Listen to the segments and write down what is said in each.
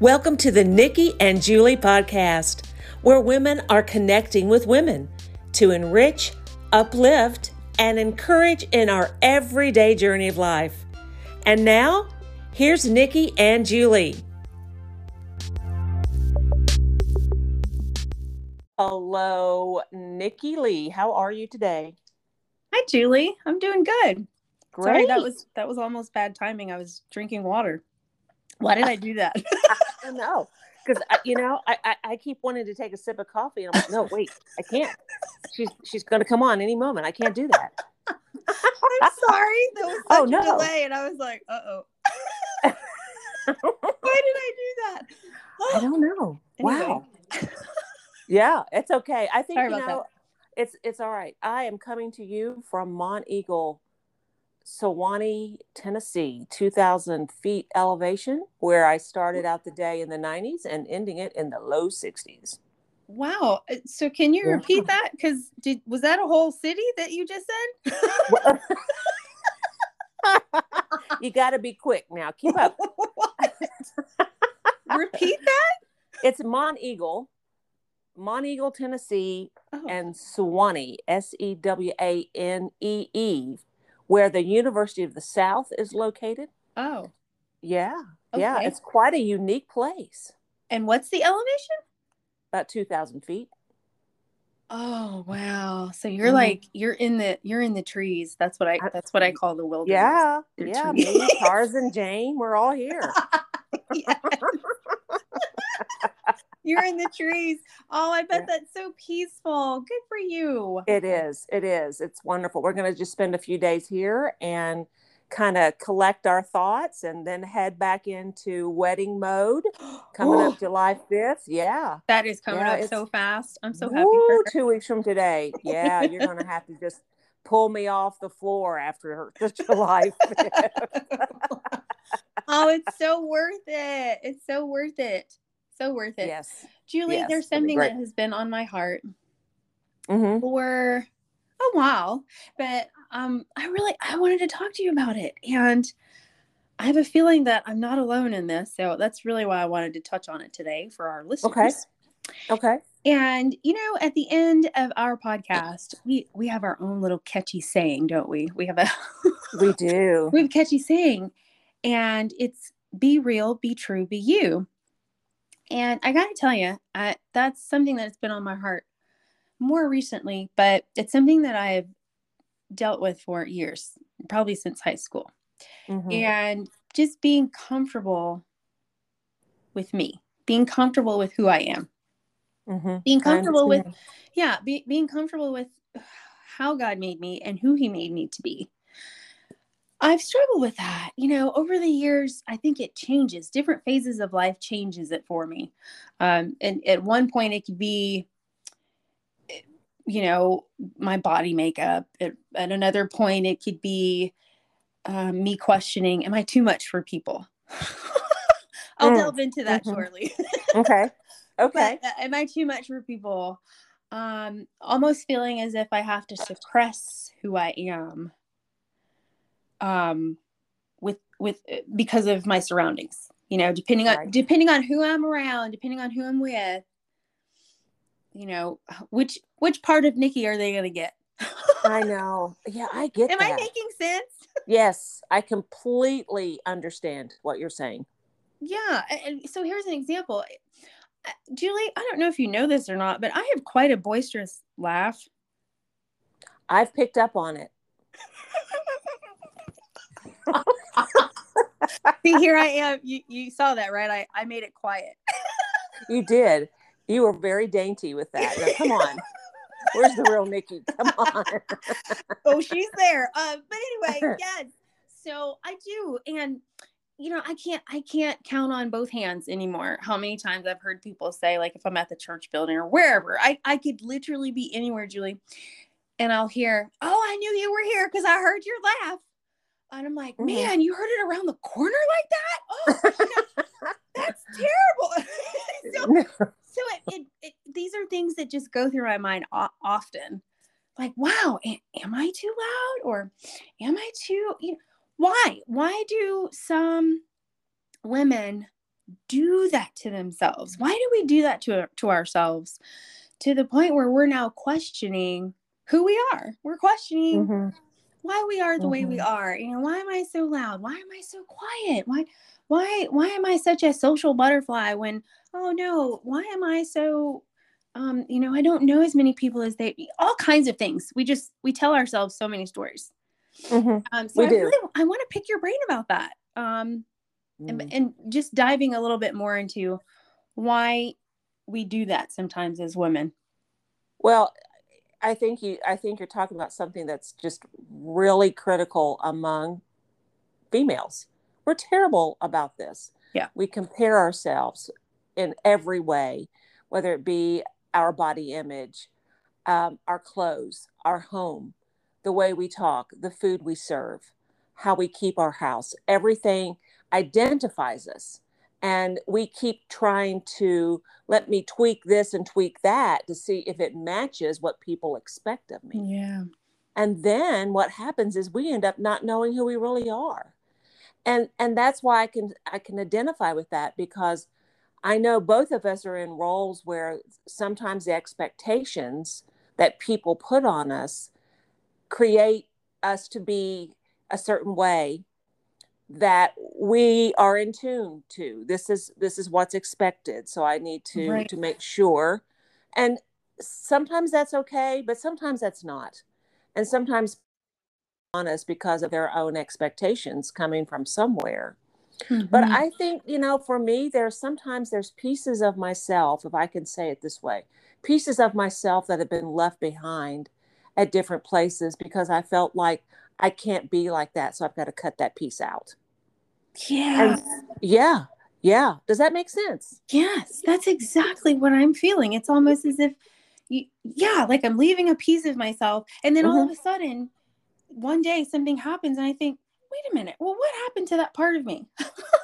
Welcome to the Nikki and Julie podcast, where women are connecting with women to enrich, uplift, and encourage in our everyday journey of life. And now, here's Nikki and Julie. Hello, Nikki Lee. How are you today? Hi, Julie. I'm doing good. Great. Sorry, that was that was almost bad timing. I was drinking water. Why did I do that? I don't know. Because you know, I, I, I keep wanting to take a sip of coffee, and I'm like, no, wait, I can't. She's she's going to come on any moment. I can't do that. I'm sorry. There was Oh, such a no. delay, and I was like, "Uh oh." Why did I do that? I don't know. Anyway. Wow. Yeah, it's okay. I think Sorry you about know it's it's all right. I am coming to you from Monteagle, Sewanee, Tennessee, two thousand feet elevation, where I started out the day in the nineties and ending it in the low sixties. Wow. Uh, So can you Yeah. repeat that? Because did was that a whole city that you just said? you got to be quick now. Keep up. repeat that? It's Monteagle, Mont Eagle, Tennessee, Oh, and Sewanee, S E W A N E E, where the University of the South is located. oh. Yeah, yeah, it's quite a unique place. And what's the elevation? About two thousand feet. Oh wow! So you're Mhm. like you're in the you're in the trees. That's what I that's what I call the wilderness. Yeah, They're yeah. Me, Tarzan, Jane, we're all here. You're in the trees. Oh, I bet Yeah. that's so peaceful. Good for you. It is. It is. It's wonderful. We're going to just spend a few days here and kind of collect our thoughts and then head back into wedding mode coming Oh, up July 5th. Yeah. that is coming Yeah, up so fast. I'm so happy Woo, two weeks from today. Yeah, you're going to have to just pull me off the floor after the July 5th. oh, it's so worth it. It's so worth it. So worth it. yes. Julie, yes, there's something that has been on my heart hmm for a while, but um I really I wanted to talk to you about it. And I have a feeling that I'm not alone in this. So that's really why I wanted to touch on it today for our listeners. Okay. Okay. And you know, at the end of our podcast, we we have our own little catchy saying, don't we? We have a We do. we have a catchy saying, and it's "Be real, be true, be you." And I got to tell you, I, that's something that's been on my heart more recently, but it's something that I've dealt with for years, probably since high school, Mhm. and just being comfortable with me, being comfortable with who I am Mhm. being comfortable with yeah be, being comfortable with how god made me and who he made me to be i've struggled with that you know over the years i think it changes different phases of life changes it for me um, and at one point it could be you know my body makeup at, at another point it could be um, me questioning am i too much for people i'll Mm, delve into that mhm. shortly Okay. Okay. but uh, am I too much for people? Um, almost feeling as if I have to suppress who I am. Um, with with because of my surroundings, you know, depending on Right. depending on who I'm around, depending on who I'm with, you know, which which part of Nikki are they gonna get? I know. Yeah, I get that Am that. I making sense? yes, I completely understand what you're saying. Yeah. And so here's an example. Julie, I don't know if you know this or not, but I have quite a boisterous laugh. I've picked up on it. See, here I am. You you saw that, right? I, I made it quiet. You did. You were very dainty with that. Now, come on. Where's the real Nikki? Come on. Oh, she's there. Uh, but anyway, yes. So I do, and you know, I can't I can't count on both hands anymore. How many times I've heard people say, like, if I'm at the church building or wherever, I I could literally be anywhere, Julie, and I'll hear, "Oh, I knew you were here because I heard your laugh," and I'm like, Mhm. "Man, you heard it around the corner like that? Oh, you know, that's terrible." so so it, it, it these are things that just go through my mind often like wow am i too loud or am i too you know, why why do some women do that to themselves? Why do we do that to to ourselves to the point where we're now questioning who we are? We're questioning mm-hmm. Why we are the mm-hmm. way we mm-hmm. are. You know, why am I so loud? Why am I so quiet? Why why why am I such a social butterfly when oh no, why am I so um, you know, I don't know as many people as they all kinds of things. We just we tell ourselves so many stories. Mm-hmm. Um, so we I do. really I want to pick your brain about that. Um, mm. and, and just diving a little bit more into why we do that sometimes as women. Well, I think you I think you're talking about something that's just really critical among females. We're terrible about this. Yeah. We compare ourselves in every way, whether it be our body image, um, our clothes, our home, the way we talk, the food we serve, how we keep our house, everything identifies us. And we keep trying to let me tweak this and tweak that to see if it matches what people expect of me. Yeah. And then what happens is we end up not knowing who we really are. And and that's why I can I can identify with that because I know both of us are in roles where sometimes the expectations that people put on us create us to be a certain way that we are in tune to this is this is what's expected so i need to right. to make sure and sometimes that's okay but sometimes that's not and sometimes honest because of their own expectations coming from somewhere mm-hmm. but i think you know for me there's sometimes there's pieces of myself if i can say it this way pieces of myself that have been left behind at different places because i felt like I can't be like that. So I've got to cut that piece out. Yeah. And yeah. Yeah. Does that make sense? Yes. That's exactly what I'm feeling. It's almost as if, you, yeah, like I'm leaving a piece of myself. And then mm-hmm. all of a sudden, one day something happens and I think, wait a minute. Well, what happened to that part of me?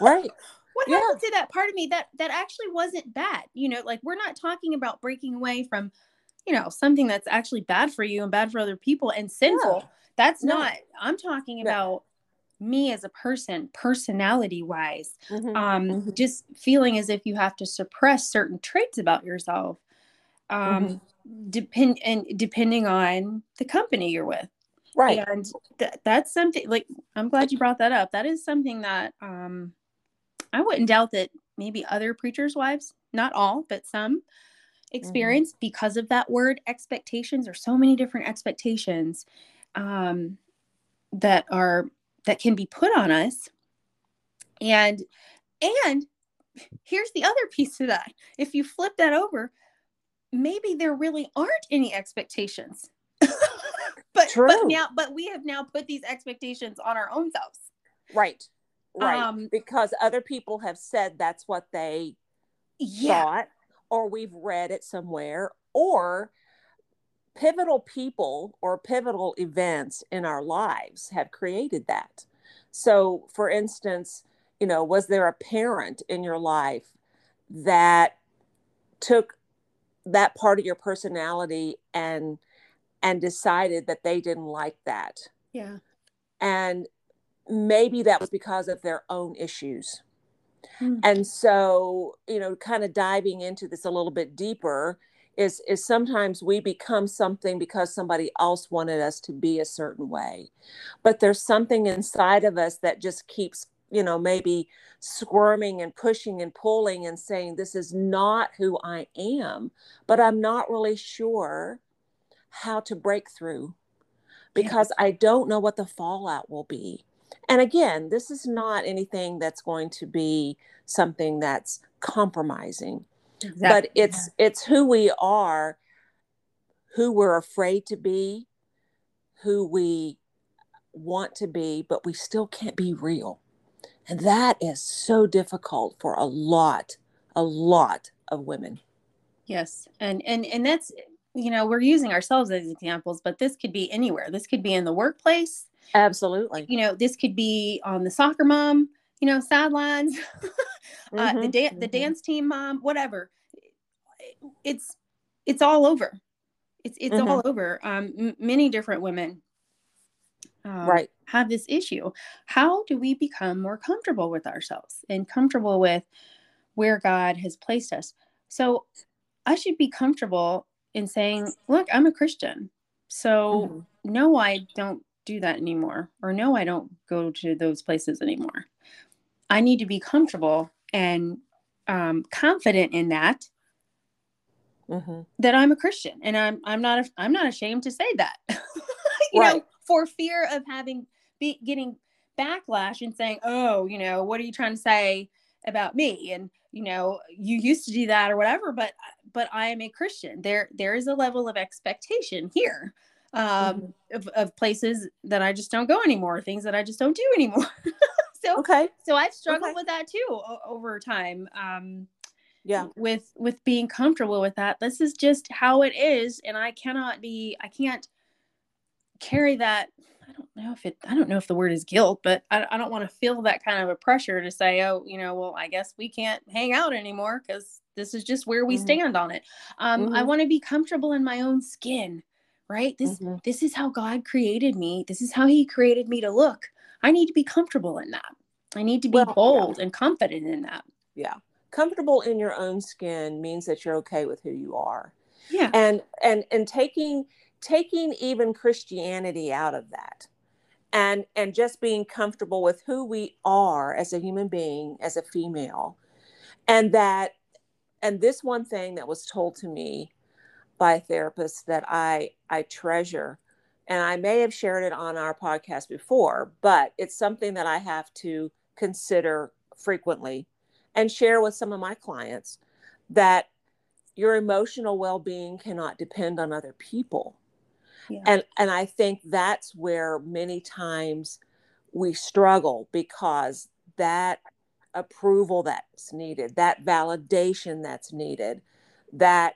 Right. what yeah. happened to that part of me that that actually wasn't bad? You know, like we're not talking about breaking away from, you know, something that's actually bad for you and bad for other people and sinful. That's no. not, I'm talking about me as a person, personality wise, mm-hmm. um, mm-hmm. just feeling as if you have to suppress certain traits about yourself. Um, mm-hmm. depend and depending on the company you're with. Right. And th- that's something like, I'm glad you brought that up. That is something that, um, I wouldn't doubt that maybe other preachers' wives, not all, but some mm-hmm. experience because of that word expectations or so many different expectations um, that are that can be put on us. And and here's the other piece to that. If you flip that over maybe there really aren't any expectations. But True. but now but we have now put these expectations on our own selves. Right right. Um, because other people have said that's what they yeah. thought or we've read it somewhere or pivotal people or pivotal events in our lives have created that. So, for instance, you know, was there a parent in your life that took that part of your personality and and decided that they didn't like that? Yeah. And maybe that was because of their own issues. Mm. And so, you know, kind of diving into this a little bit deeper, is is sometimes we become something because somebody else wanted us to be a certain way. But there's something inside of us that just keeps you know maybe squirming and pushing and pulling and saying this is not who i am but i'm not really sure how to break through because yeah. i don't know what the fallout will be. And again this is not anything that's going to be something that's compromising exactly. but it's yeah. it's who we are who we're afraid to be who we want to be but we still can't be real. And that is so difficult for a lot a lot of women. Yes. And and and that's you know we're using ourselves as examples but this could be anywhere. This could be in the workplace. Absolutely. You know this could be on the soccer mom you know sidelines mm-hmm, uh, the, da- mm-hmm. the dance team mom whatever it's it's all over it's it's mm-hmm. all over um m- many different women um, right have this issue how do we become more comfortable with ourselves and comfortable with where God has placed us. So I should be comfortable in saying, look, I'm a Christian. So mm-hmm. no, I don't do that anymore. Or no, I don't go to those places anymore. I need to be comfortable and um, confident in that. Mm-hmm. That I'm a Christian, and I'm I'm not I'm not ashamed to say that. you right. know, for fear of having be getting backlash and saying, "Oh, you know, what are you trying to say about me?" And you know, you used to do that or whatever, but but I am a Christian. There there is a level of expectation here um, mm-hmm. of, of places that I just don't go anymore, things that I just don't do anymore. so okay, so I've struggled okay. with that too o- over time. Um, yeah, with with being comfortable with that. This is just how it is, and I cannot be. I can't carry that I don't know if it, I don't know if the word is guilt, but I, I don't want to feel that kind of a pressure to say, oh, you know, well, I guess we can't hang out anymore because this is just where we mm-hmm. stand on it. Um, mm-hmm. I want to be comfortable in my own skin, right? This, mm-hmm. this is how God created me. This is how He created me to look. I need to be comfortable in that. I need to be well, bold yeah. and confident in that. Yeah. Comfortable in your own skin means that you're okay with who you are. Yeah. And and and taking taking even Christianity out of that and and just being comfortable with who we are as a human being as a female and that and this one thing that was told to me by a therapist that I I treasure and I may have shared it on our podcast before but it's something that I have to consider frequently and share with some of my clients that your emotional well-being cannot depend on other people yeah. and and i think that's where many times we struggle because that approval that's needed that validation that's needed that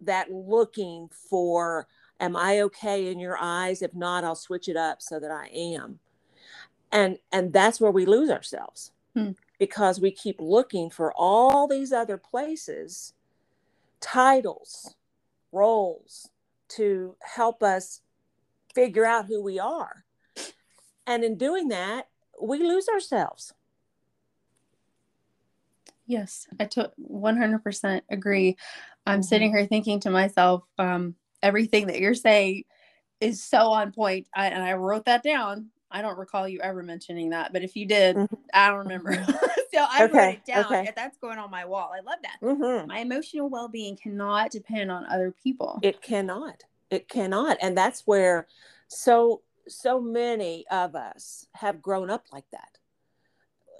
that looking for am i okay in your eyes if not i'll switch it up so that i am and and that's where we lose ourselves hmm. because we keep looking for all these other places titles roles to help us figure out who we are. And in doing that, we lose ourselves. Yes, I to 100% agree. I'm mm-hmm. sitting here thinking to myself, um, everything that you're saying is so on point. I, and I wrote that down. I don't recall you ever mentioning that, but if you did, mm-hmm. I don't remember. So I okay. wrote it down. Okay. That's going on my wall. I love that. Mm-hmm. My emotional well being cannot depend on other people. It cannot. It cannot. And that's where so so many of us have grown up like that.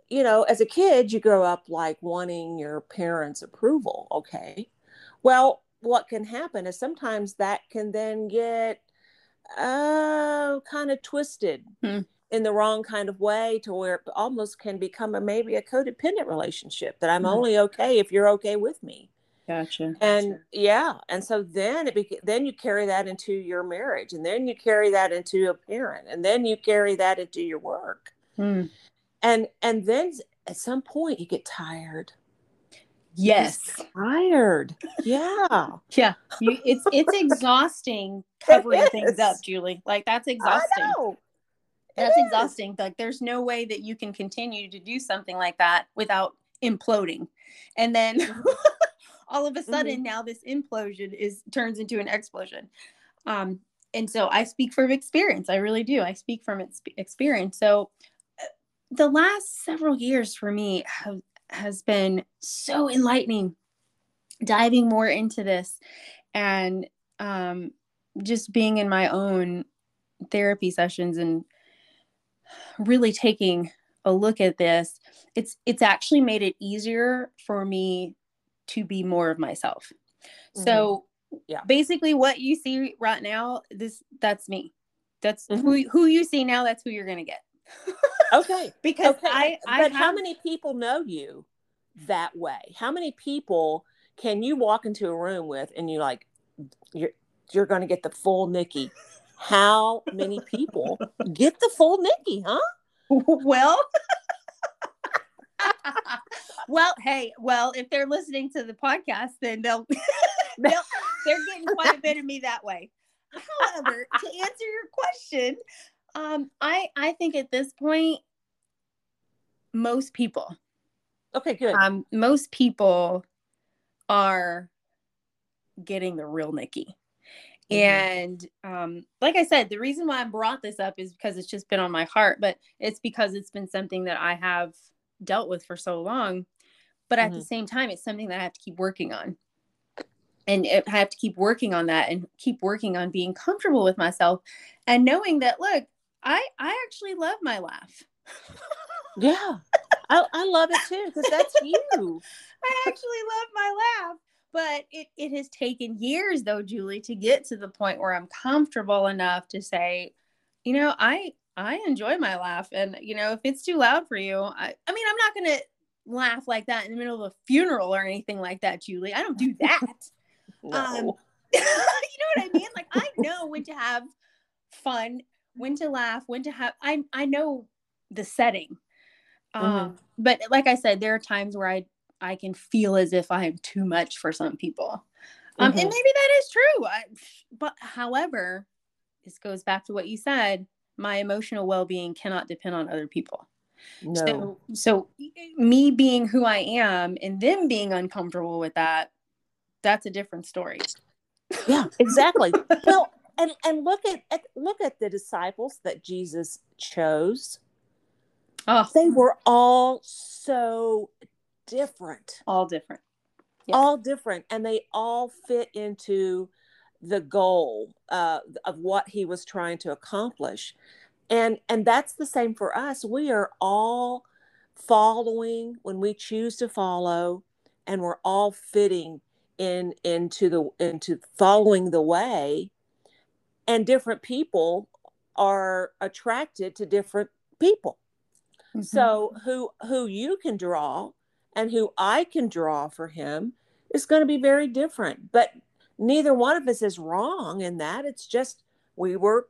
You know, as a kid, you grow up like wanting your parents' approval. Okay. Well, what can happen is sometimes that can then get uh, kind of twisted hmm. in the wrong kind of way to where it almost can become a maybe a codependent relationship that I'm hmm. only okay if you're okay with me. Gotcha. And gotcha. yeah, and so then it beca- then you carry that into your marriage, and then you carry that into a parent, and then you carry that into your work, hmm. and and then at some point you get tired. Yes, tired. Yeah, yeah. You, it's it's exhausting covering it things up, Julie. Like that's exhausting. That's it exhausting. Like there's no way that you can continue to do something like that without imploding, and then. All of a sudden mm-hmm. now this implosion is turns into an explosion um, and so i speak from experience i really do i speak from experience so uh, the last several years for me have has been so enlightening diving more into this and um, just being in my own therapy sessions and really taking a look at this it's it's actually made it easier for me to be more of myself. Mm-hmm. So yeah. Basically what you see right now, this that's me. That's mm-hmm. who who you see now, that's who you're gonna get. Okay. Because okay. I, I But have... how many people know you that way? How many people can you walk into a room with and you like you're you're gonna get the full Nikki? How many people get the full Nikki, huh? Well, well, hey, well, if they're listening to the podcast, then they'll, they'll they're getting quite a bit of me that way. However, to answer your question, um, I I think at this point, most people, Okay, good. Um, most people are getting the real Nikki. Mhm. And um, like I said, the reason why I brought this up is because it's just been on my heart, but it's because it's been something that I have dealt with for so long. But at the same time, it's something that I have to keep working on. And it, I have to keep working on that and keep working on being comfortable with myself and knowing that, look, I, I actually love my laugh. yeah. I, I love it too because that's you. I actually love my laugh. But it, it has taken years though, Julie, to get to the point where I'm comfortable enough to say, you know, I I enjoy my laugh. And you know, if it's too loud for you, I, I mean I'm not gonna laugh like that in the middle of a funeral or anything like that, Julie. I don't do that. No. Um, you know what I mean? Like I know when to have fun, when to laugh, when to have I I know the setting. Um, but like I said, there are times where I I can feel as if I am too much for some people. Um, Mhm. and maybe that is true. I, but however, this goes back to what you said. My emotional well-being cannot depend on other people. no. So, so me being who I am and them being uncomfortable with that, that's a different story. yeah, exactly. well, and and look at, at look at the disciples that Jesus chose. Oh, They were all so different. all different. All different and they all fit into the goal uh, of what he was trying to accomplish and and that's the same for us we are all following when we choose to follow and we're all fitting in into the into following the way and different people are attracted to different people Mm-hmm. so who who you can draw and who I can draw for him is going to be very different. But neither one of us is wrong in that. It's just we were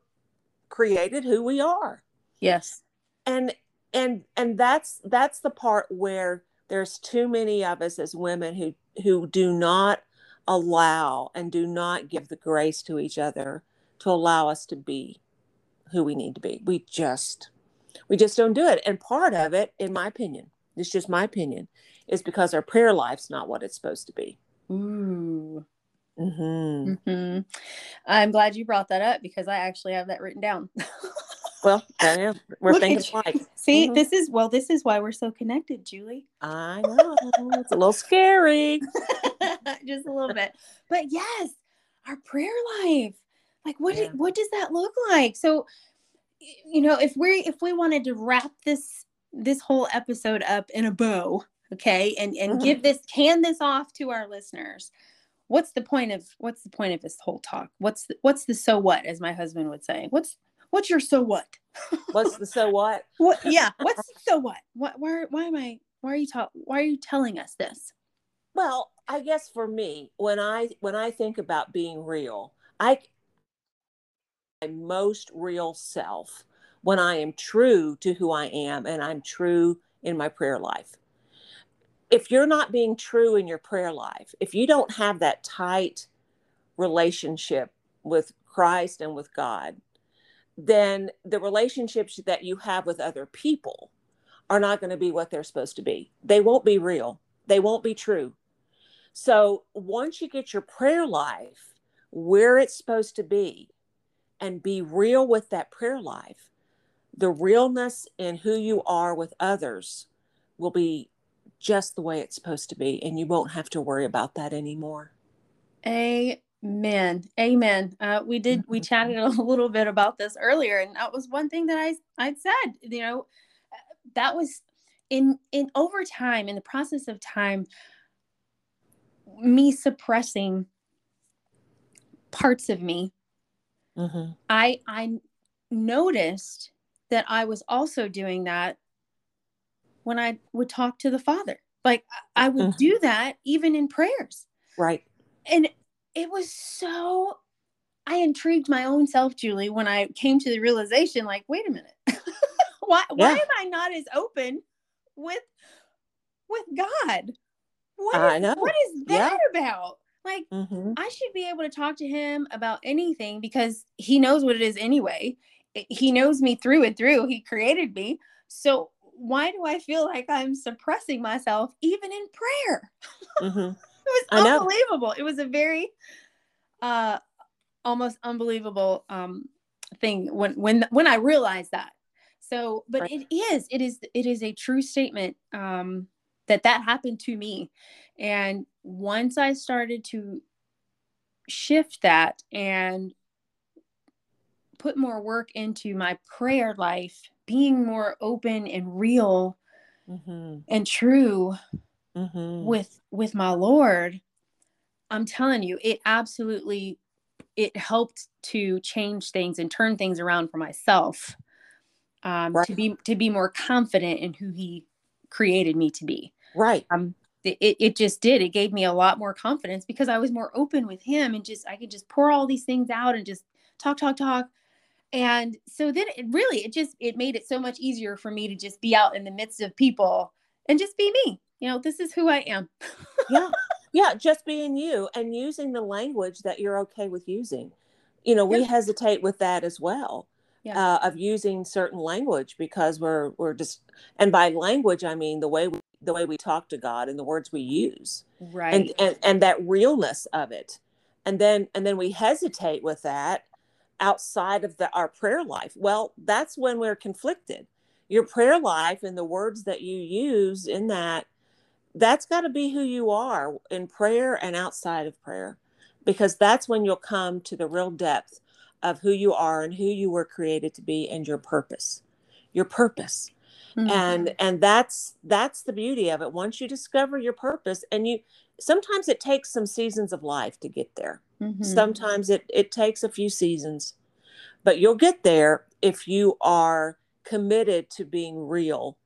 created who we are. yes. And and and that's that's the part where there's too many of us as women who who do not allow and do not give the grace to each other to allow us to be who we need to be. We just we just don't do it. And part of it, in my opinion, it's just my opinion, is because our prayer life's not what it's supposed to be. Ooh. hmm hmm I'm glad you brought that up because I actually have that written down. Well, we're Look thinking you. like See, Mhm. this is well, this is why we're so connected, Julie. I know it's a little scary. Just a little bit. But yes, our prayer life. Like what Yeah. what does that look like? So you know, if we if we wanted to wrap this this whole episode up in a bow, okay, and and Mhm. give this hand this off to our listeners. What's the point of what's the point of this whole talk? What's the, what's the so what as my husband would say? What's what's your so what? What's the so what? What? Yeah. What's the so what? What? Why? Why am I? Why are you talk? Why are you telling us this? Well, I guess for me, when I when I think about being real, I my most real self when I am true to who I am and I'm true in my prayer life. If you're not being true in your prayer life, if you don't have that tight relationship with Christ and with God, then the relationships that you have with other people are not going to be what they're supposed to be. They won't be real. They won't be true. So once you get your prayer life where it's supposed to be and be real with that prayer life, the realness in who you are with others will be just the way it's supposed to be. And you won't have to worry about that anymore. Amen. Amen. Uh, we did. We Mhm. chatted a little bit about this earlier, and that was one thing that I I said. You know, that was in in over time in the process of time, me suppressing parts of me Mm-hmm. I I noticed that I was also doing that when I would talk to the Father. Like I would Mhm. do that even in prayers. Right. And it was so I intrigued my own self, Julie, when I came to the realization like, wait a minute. why why Yeah. am I not as open with with God? What is- what is Yeah. that about? Like Mm-hmm. I should be able to talk to him about anything because he knows what it is anyway. I- He knows me through and through. He created me. So why do I feel like I'm suppressing myself even in prayer? Mm-hmm. it was I know. unbelievable. It was a very uh almost unbelievable um thing when when when I realized that. So, but right. it is it is it is a true statement um that that happened to me. And once I started to shift that and put more work into my prayer life, being more open and real mm-hmm. and true mm-hmm. with with my Lord, I'm telling you, it absolutely it helped to change things and turn things around for myself. Um, right. to be to be more confident in who he created me to be. Right. Um, it, it just did. It gave me a lot more confidence because I was more open with him and just I could just pour all these things out and just talk, talk, talk. And so then it really it just it made it so much easier for me to just be out in the midst of people and just be me. You know, this is who I am. yeah. Yeah, just being you and using the language that you're okay with using. You know, we yeah. hesitate with that as well. Yeah. Uh, of using certain language because we're we're just and by language I mean the way we the way we talk to God and the words we use. Right. And and, and that realness of it. And then and then we hesitate with that outside of the, our prayer life. Well, that's when we're conflicted. Your prayer life and the words that you use in that that's got to be who you are in prayer and outside of prayer because that's when you'll come to the real depth of who you are and who you were created to be and your purpose. Your purpose mm-hmm. and and that's that's the beauty of it. Once you discover your purpose and you sometimes it takes some seasons of life to get there. Mm-hmm. sometimes it it takes a few seasons but you'll get there if you are committed to being real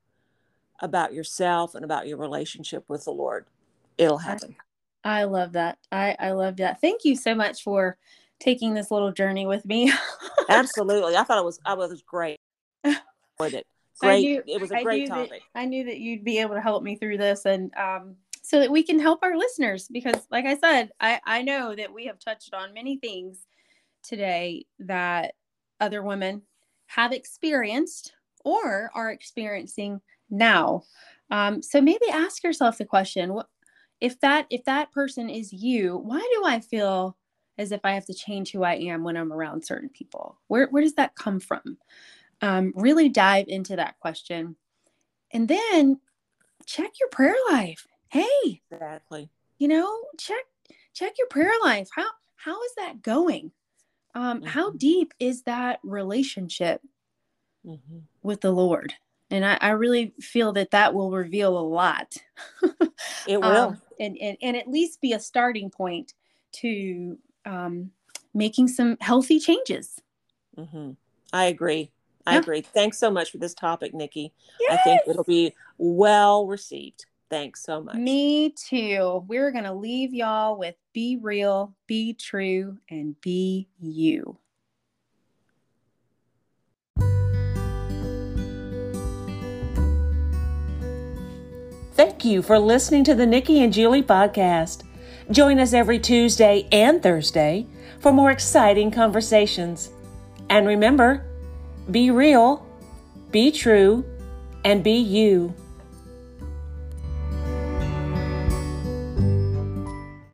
about yourself and about your relationship with the lord. It'll happen. I, I love that. I i love that. Thank you so much for taking this little journey with me. Absolutely. I thought it was i was great with it great. Knew, it was a great topic. That, I knew that you'd be able to help me through this, and um, so that we can help our listeners. Because, like I said, I I know that we have touched on many things today that other women have experienced or are experiencing now. Um, so maybe ask yourself the question: What if that if that person is you? Why do I feel as if I have to change who I am when I'm around certain people? Where where does that come from? Um, really dive into that question. And then check your prayer life. Hey exactly. you know check check your prayer life. How how is that going? Um, mm-hmm. how deep is that relationship mm-hmm. with the lord? And I, I, really feel that that will reveal a lot. It will. um, and, and and at least be a starting point to um, making some healthy changes. Mm-hmm. i agree I yeah. agree. Thanks so much for this topic, Nikki. Yes. I think it'll be well received. Thanks so much. Me too. We're going to leave y'all with be real, be true, and be you. Thank you for listening to the Nikki and Julie podcast. Join us every Tuesday and Thursday for more exciting conversations. And remember, be real, be true, and be you.